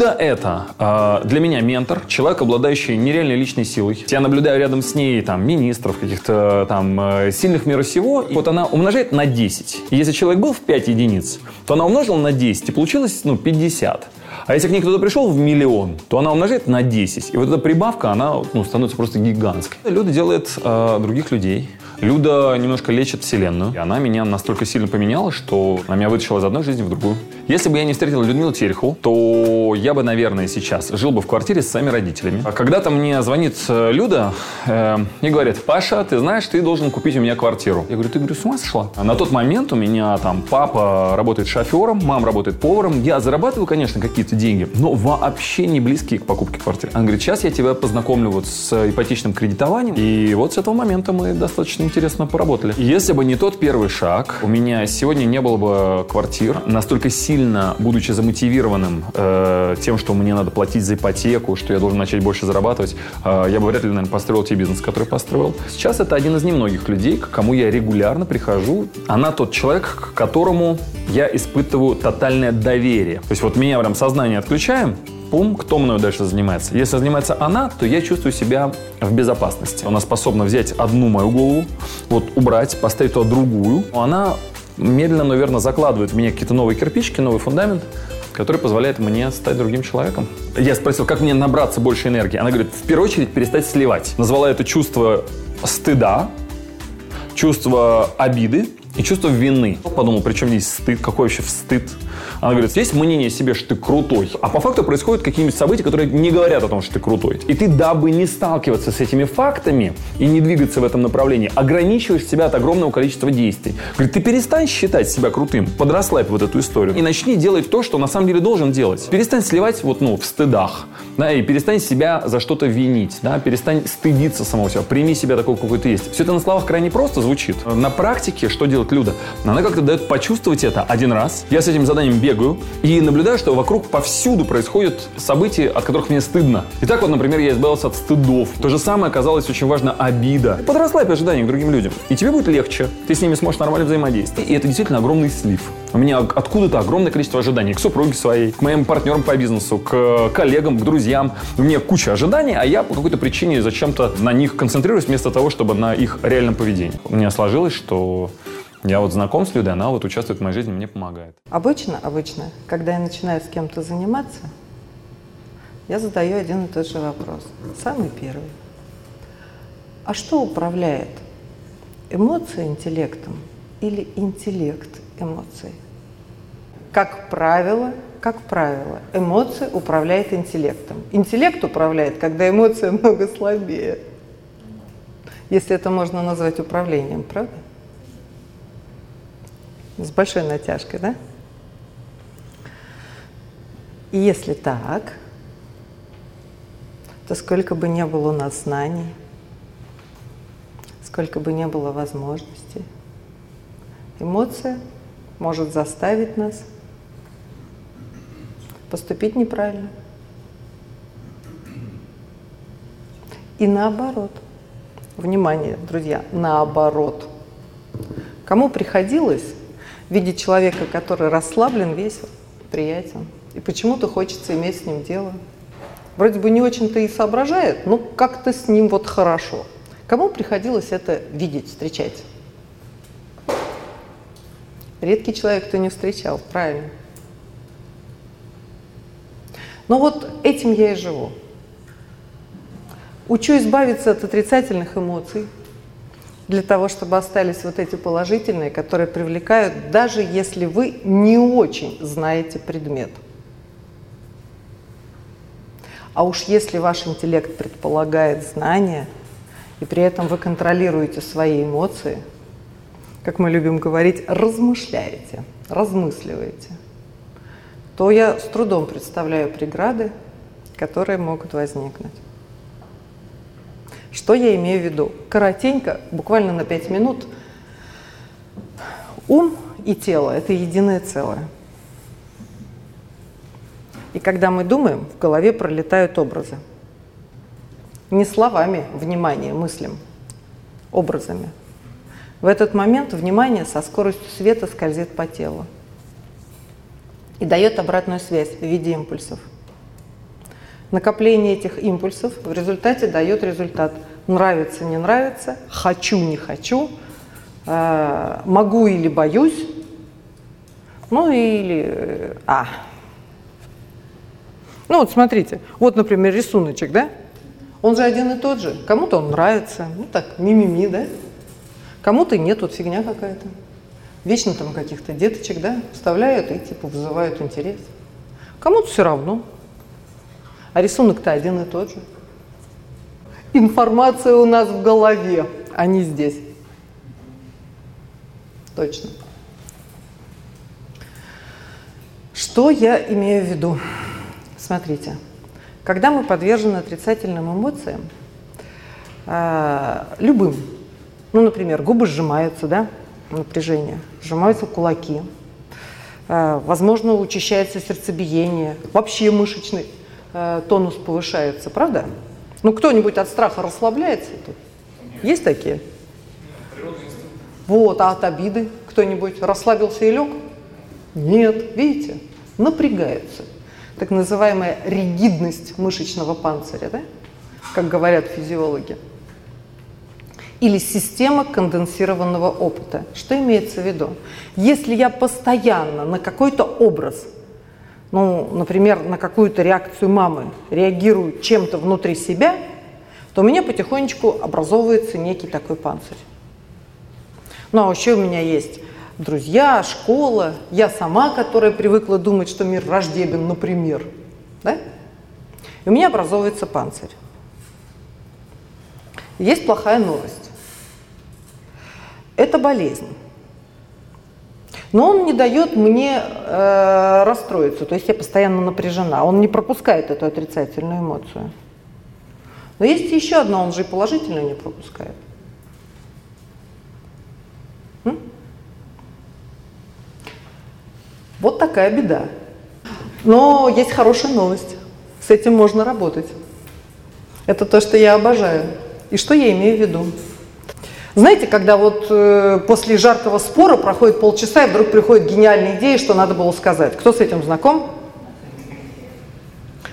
Люда – это э, для меня ментор, человек, обладающий нереальной личной силой. Я наблюдаю рядом с ней там министров, каких-то там э, сильных мира сего. И вот она умножает на 10. И если человек был в 5 единиц, то она умножила на 10, и получилось ну, 50. А если к ней кто-то пришел в миллион, то она умножает на 10. И вот эта прибавка, она ну, становится просто гигантской. Люда делает э, других людей. Люда немножко лечит вселенную. И она меня настолько сильно поменяла, что она меня вытащила из одной жизни в другую. Если бы я не встретил Людмилу Терехову, то я бы, наверное, сейчас жил бы в квартире с своими родителями. А когда-то мне звонит э, Люда э, и говорит, Паша, ты знаешь, ты должен купить у меня квартиру. Я говорю, ты, говорю, с ума сошла? А на тот момент у меня там папа работает шофером, мама работает поваром. Я зарабатываю, конечно, какие-то деньги, но вообще не близкие к покупке квартиры. Она говорит, сейчас я тебя познакомлю вот с ипотечным кредитованием. И вот с этого момента мы достаточно интересно поработали. Если бы не тот первый шаг, у меня сегодня не было бы квартир настолько сильно, будучи замотивированным э, тем, что мне надо платить за ипотеку, что я должен начать больше зарабатывать, э, я бы вряд ли, наверное, построил те бизнес, который построил. Сейчас это один из немногих людей, к кому я регулярно прихожу. Она тот человек, к которому я испытываю тотальное доверие. То есть вот меня прям сознание отключаем, пум, кто мною дальше занимается. Если занимается она, то я чувствую себя в безопасности. Она способна взять одну мою голову, вот убрать, поставить туда другую. Она медленно, наверное, закладывает в меня какие-то новые кирпичики, новый фундамент, который позволяет мне стать другим человеком. Я спросил, как мне набраться больше энергии. Она говорит, в первую очередь перестать сливать. Назвала это чувство стыда, чувство обиды и чувство вины. Подумал, при чем здесь стыд, какой вообще стыд? Она говорит, есть мнение о себе, что ты крутой, а по факту происходят какие-нибудь события, которые не говорят о том, что ты крутой. И ты, дабы не сталкиваться с этими фактами и не двигаться в этом направлении, ограничиваешь себя от огромного количества действий. Говорит, ты перестань считать себя крутым, подрасслабь вот эту историю и начни делать то, что на самом деле должен делать. Перестань сливать вот, ну, в стыдах, да, и перестань себя за что-то винить, да, перестань стыдиться самого себя, прими себя такой, какой ты есть. Все это на словах крайне просто звучит. На практике что делает Люда? Она как-то дает почувствовать это один раз. Я с этим заданием бегаю и наблюдаю, что вокруг повсюду происходят события, от которых мне стыдно. Итак, вот, например, я избавился от стыдов. То же самое оказалось очень важно обида. Подрасслабь ожидания к другим людям, и тебе будет легче. Ты с ними сможешь нормально взаимодействовать. И это действительно огромный слив. У меня откуда-то огромное количество ожиданий к супруге своей, к моим партнерам по бизнесу, к коллегам, к друзьям. У меня куча ожиданий, а я по какой-то причине зачем-то на них концентрируюсь вместо того, чтобы на их реальном поведении. У меня сложилось, что я вот знаком с Людой, она вот участвует в моей жизни, мне помогает. Обычно, обычно, когда я начинаю с кем-то заниматься, я задаю один и тот же вопрос. Самый первый. А что управляет? Эмоции интеллектом или интеллект эмоций? Как правило, как правило, эмоции управляет интеллектом. Интеллект управляет, когда эмоция много слабее. Если это можно назвать управлением, правда? С большой натяжкой, да? И если так, то сколько бы ни было у нас знаний, сколько бы ни было возможностей, эмоция может заставить нас поступить неправильно. И наоборот. Внимание, друзья, наоборот. Кому приходилось видеть человека, который расслаблен, весел, приятен, и почему-то хочется иметь с ним дело. Вроде бы не очень-то и соображает, но как-то с ним вот хорошо. Кому приходилось это видеть, встречать? Редкий человек, кто не встречал, правильно. Но вот этим я и живу. Учу избавиться от отрицательных эмоций, для того, чтобы остались вот эти положительные, которые привлекают, даже если вы не очень знаете предмет. А уж если ваш интеллект предполагает знания, и при этом вы контролируете свои эмоции, как мы любим говорить, размышляете, размысливаете, то я с трудом представляю преграды, которые могут возникнуть. Что я имею в виду? Коротенько, буквально на 5 минут. Ум и тело – это единое целое. И когда мы думаем, в голове пролетают образы. Не словами, внимание, мыслям, образами. В этот момент внимание со скоростью света скользит по телу и дает обратную связь в виде импульсов. Накопление этих импульсов в результате дает результат. Нравится, не нравится, хочу, не хочу, э, могу или боюсь, ну или э, а. Ну вот смотрите, вот, например, рисуночек, да? Он же один и тот же. Кому-то он нравится, ну так, мимими, да? Кому-то нет, вот фигня какая-то. Вечно там каких-то деточек, да, вставляют и типа вызывают интерес. Кому-то все равно. А рисунок-то один и тот же. Информация у нас в голове, а не здесь. Точно. Что я имею в виду? Смотрите, когда мы подвержены отрицательным эмоциям, э, любым, ну, например, губы сжимаются, да, напряжение, сжимаются кулаки, э, возможно, учащается сердцебиение, вообще мышечный э, тонус повышается, правда? Ну, кто-нибудь от страха расслабляется тут? Есть такие? Вот, а от обиды кто-нибудь расслабился и лег? Нет, видите, напрягаются. Так называемая ригидность мышечного панциря, да? как говорят физиологи. Или система конденсированного опыта. Что имеется в виду? Если я постоянно на какой-то образ ну, например, на какую-то реакцию мамы реагирую чем-то внутри себя, то у меня потихонечку образовывается некий такой панцирь. Ну, а еще у меня есть друзья, школа, я сама, которая привыкла думать, что мир враждебен, например. Да? И у меня образовывается панцирь. Есть плохая новость. Это болезнь но он не дает мне э, расстроиться, то есть я постоянно напряжена, он не пропускает эту отрицательную эмоцию. Но есть еще одна, он же и положительную не пропускает. М? Вот такая беда. Но есть хорошая новость. С этим можно работать. Это то, что я обожаю. И что я имею в виду? Знаете, когда вот э, после жаркого спора проходит полчаса, и вдруг приходит гениальная идея, что надо было сказать. Кто с этим знаком?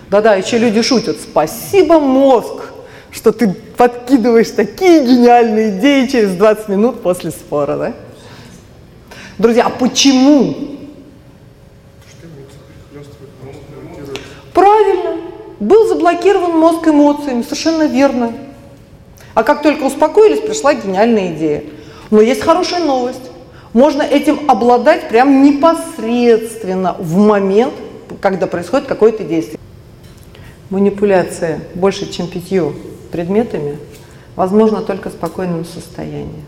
Да-да, еще люди шутят. Спасибо, мозг, что ты подкидываешь такие гениальные идеи через 20 минут после спора, да? Друзья, а почему? Правильно. Был заблокирован мозг эмоциями, совершенно верно. А как только успокоились, пришла гениальная идея. Но есть хорошая новость. Можно этим обладать прям непосредственно в момент, когда происходит какое-то действие. Манипуляция больше, чем пятью предметами, возможно только в спокойном состоянии.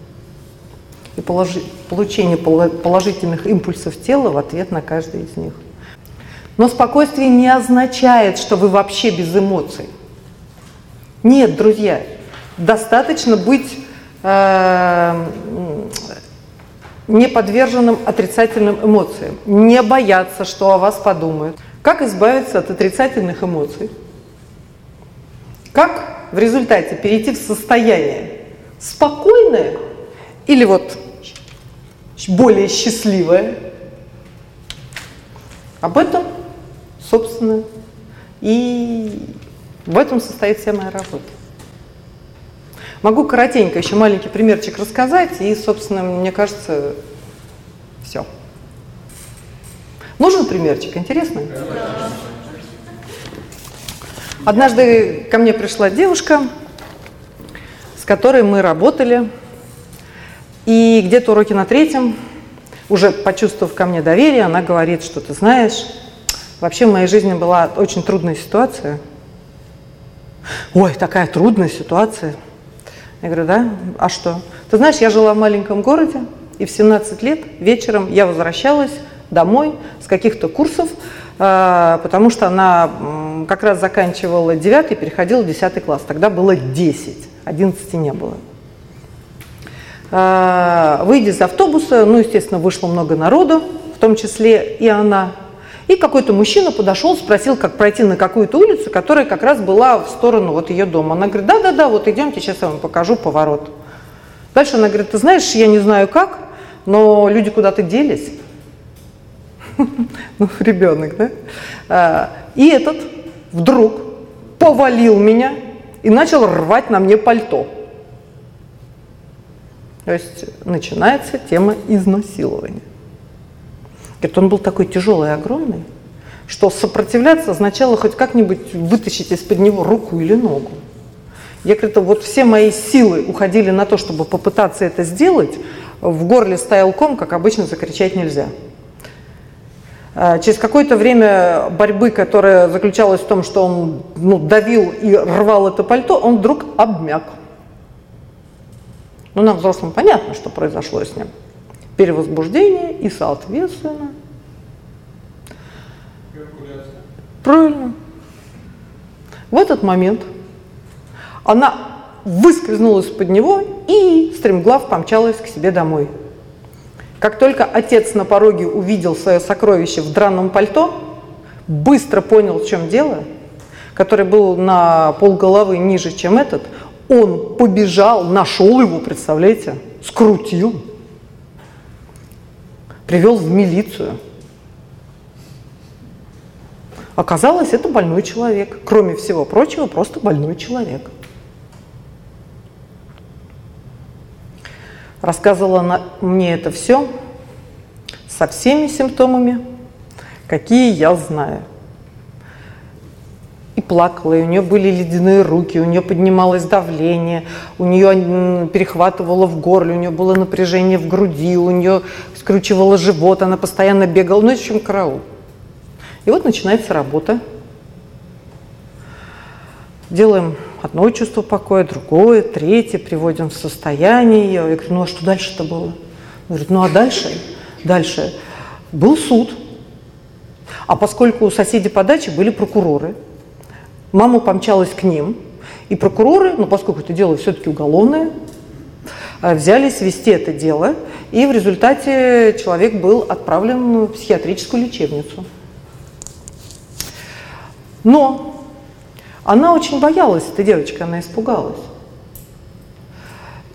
И положи, получение положительных импульсов тела в ответ на каждый из них. Но спокойствие не означает, что вы вообще без эмоций. Нет, друзья, достаточно быть э, не подверженным отрицательным эмоциям, не бояться, что о вас подумают. Как избавиться от отрицательных эмоций? Как в результате перейти в состояние спокойное или вот более счастливое? Об этом, собственно, и в этом состоит вся моя работа. Могу коротенько еще маленький примерчик рассказать, и, собственно, мне кажется, все. Нужен примерчик? Интересно? Однажды ко мне пришла девушка, с которой мы работали, и где-то уроки на третьем, уже почувствовав ко мне доверие, она говорит, что ты знаешь, вообще в моей жизни была очень трудная ситуация. Ой, такая трудная ситуация – я говорю, да? А что? Ты знаешь, я жила в маленьком городе, и в 17 лет вечером я возвращалась домой с каких-то курсов, а, потому что она как раз заканчивала 9 и переходила в 10 класс. Тогда было 10, 11 не было. А, выйдя из автобуса, ну, естественно, вышло много народу, в том числе и она. И какой-то мужчина подошел, спросил, как пройти на какую-то улицу, которая как раз была в сторону вот ее дома. Она говорит, да-да-да, вот идемте, сейчас я вам покажу поворот. Дальше она говорит, ты знаешь, я не знаю как, но люди куда-то делись. Ну, ребенок, да? А, и этот вдруг повалил меня и начал рвать на мне пальто. То есть начинается тема изнасилования. Говорит, он был такой тяжелый и огромный, что сопротивляться означало хоть как-нибудь вытащить из-под него руку или ногу. Я говорю, вот все мои силы уходили на то, чтобы попытаться это сделать. В горле стоял ком, как обычно, закричать нельзя. А, через какое-то время борьбы, которая заключалась в том, что он ну, давил и рвал это пальто, он вдруг обмяк. Ну, нам, взрослым, понятно, что произошло с ним. Перевозбуждение и, соответственно... Правильно. В этот момент она выскользнула из-под него и стремглав помчалась к себе домой. Как только отец на пороге увидел свое сокровище в драном пальто, быстро понял, в чем дело, который был на полголовы ниже, чем этот, он побежал, нашел его, представляете, скрутил, привел в милицию. Оказалось, это больной человек. Кроме всего прочего, просто больной человек. Рассказывала она мне это все со всеми симптомами, какие я знаю и плакала, и у нее были ледяные руки, у нее поднималось давление, у нее перехватывало в горле, у нее было напряжение в груди, у нее скручивало живот, она постоянно бегала, ну, в общем, караул. И вот начинается работа. Делаем одно чувство покоя, другое, третье, приводим в состояние. Я говорю, ну а что дальше-то было? Он говорит, ну а дальше? Дальше был суд. А поскольку у соседей по даче были прокуроры, Мама помчалась к ним, и прокуроры, ну поскольку это дело все-таки уголовное, э, взялись вести это дело, и в результате человек был отправлен в психиатрическую лечебницу. Но она очень боялась, эта девочка, она испугалась.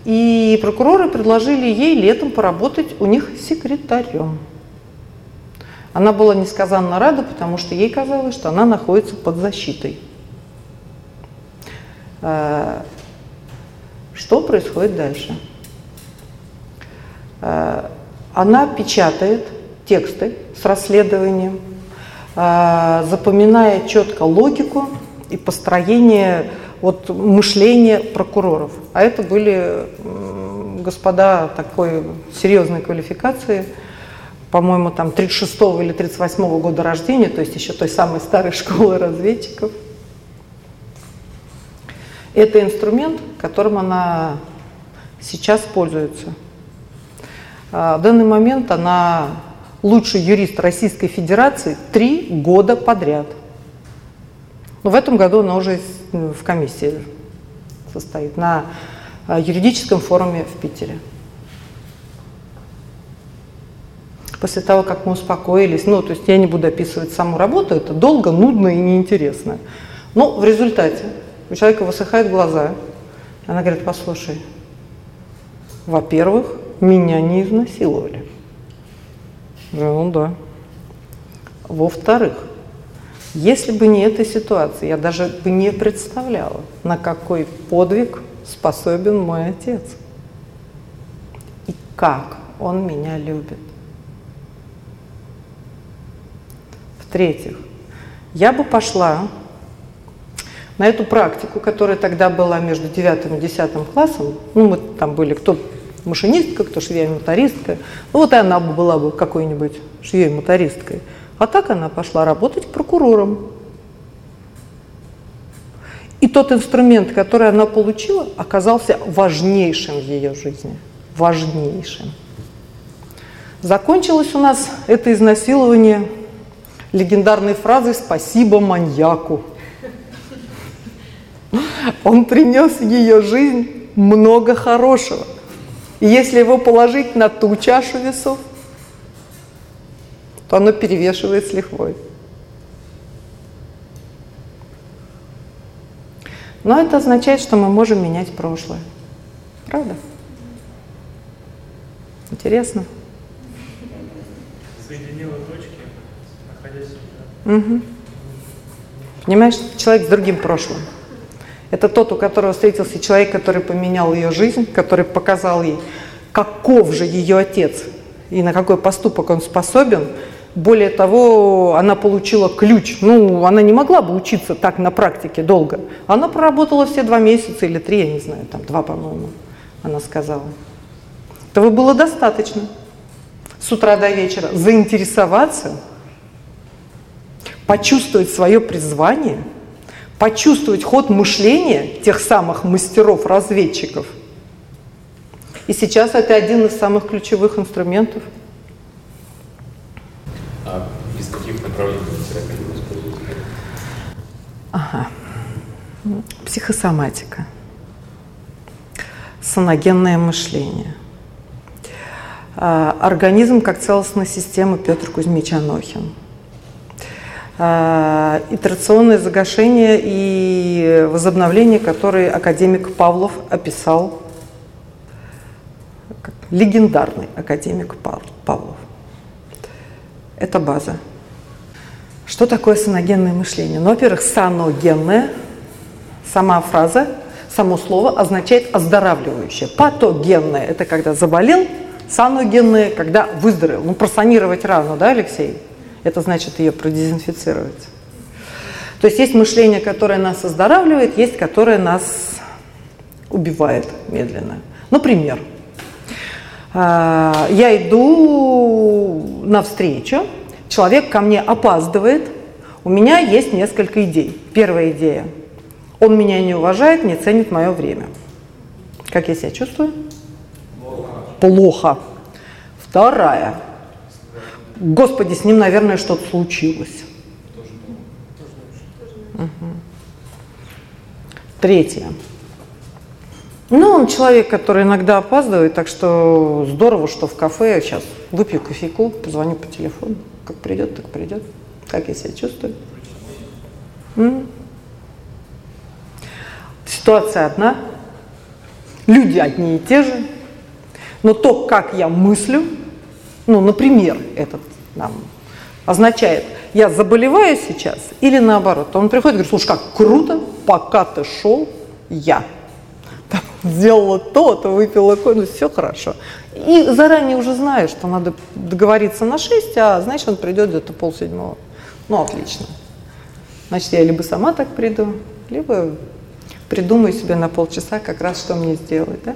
И прокуроры предложили ей летом поработать у них секретарем. Она была несказанно рада, потому что ей казалось, что она находится под защитой. Э, что происходит дальше? Э, она печатает тексты с расследованием, запоминая четко логику и построение вот, мышления прокуроров. А это были господа такой серьезной квалификации, по-моему, там 36 или 38 года рождения, то есть еще той самой старой школы разведчиков – это инструмент, которым она сейчас пользуется. А, в данный момент она лучший юрист Российской Федерации три года подряд. Но в этом году она уже в комиссии состоит на а, юридическом форуме в Питере. После того, как мы успокоились, ну, то есть я не буду описывать саму работу, это долго, нудно и неинтересно. Но в результате у человека высыхают глаза. Она говорит, послушай, во-первых, меня не изнасиловали. Ну да. Во-вторых, если бы не эта ситуация, я даже бы не представляла, на какой подвиг способен мой отец. И как он меня любит. В-третьих, я бы пошла на эту практику, которая тогда была между 9 и 10 классом, ну, мы там были, кто машинистка, кто швея-мотористка, ну, вот и она бы была бы какой-нибудь швеей-мотористкой. А так она пошла работать прокурором. И тот инструмент, который она получила, оказался важнейшим в ее жизни. Важнейшим. Закончилось у нас это изнасилование легендарной фразой «Спасибо маньяку». Он принес в ее жизнь много хорошего. И если его положить на ту чашу весов, то оно перевешивает с лихвой. Но это означает, что мы можем менять прошлое. Правда? Интересно? Соединила точки, находясь... Угу. Понимаешь, человек с другим прошлым. Это тот, у которого встретился человек, который поменял ее жизнь, который показал ей, каков же ее отец и на какой поступок он способен. Более того, она получила ключ. Ну, она не могла бы учиться так на практике долго. Она проработала все два месяца или три, я не знаю, там два, по-моему, она сказала. Этого было достаточно. С утра до вечера заинтересоваться, почувствовать свое призвание – почувствовать ход мышления тех самых мастеров-разведчиков. И сейчас это один из самых ключевых инструментов. А из каких направлений терапии используете? Ага. Психосоматика. Соногенное мышление. А, организм как целостная система Петр Кузьмич Анохин – итерационное загашение и возобновление, которые академик Павлов описал, легендарный академик Павлов. Это база. Что такое саногенное мышление? Ну, во-первых, саногенное, сама фраза, само слово означает оздоравливающее. Патогенное – это когда заболел, саногенное – когда выздоровел. Ну, просанировать рану, да, Алексей? Это значит ее продезинфицировать. То есть есть мышление, которое нас оздоравливает, есть, которое нас убивает медленно. Например, а, я иду навстречу, человек ко мне опаздывает, у меня есть несколько идей. Первая идея. Он меня не уважает, не ценит мое время. Как я себя чувствую? Плохо. Плохо. Вторая. Господи, с ним, наверное, что-то случилось. Угу. Третье. Ну, он человек, который иногда опаздывает, так что здорово, что в кафе сейчас выпью кофейку, позвоню по телефону. Как придет, так придет. Как я себя чувствую? М? Ситуация одна, люди одни и те же, но то, как я мыслю, ну, например, этот нам означает, я заболеваю сейчас или наоборот. Он приходит и говорит, слушай, как круто, пока ты шел, я там, сделала то-то, выпила кофе, ну все хорошо. И заранее уже знаю, что надо договориться на 6, а значит он придет где-то полседьмого. Ну, отлично. Значит, я либо сама так приду, либо придумаю себе на полчаса как раз, что мне сделать, да?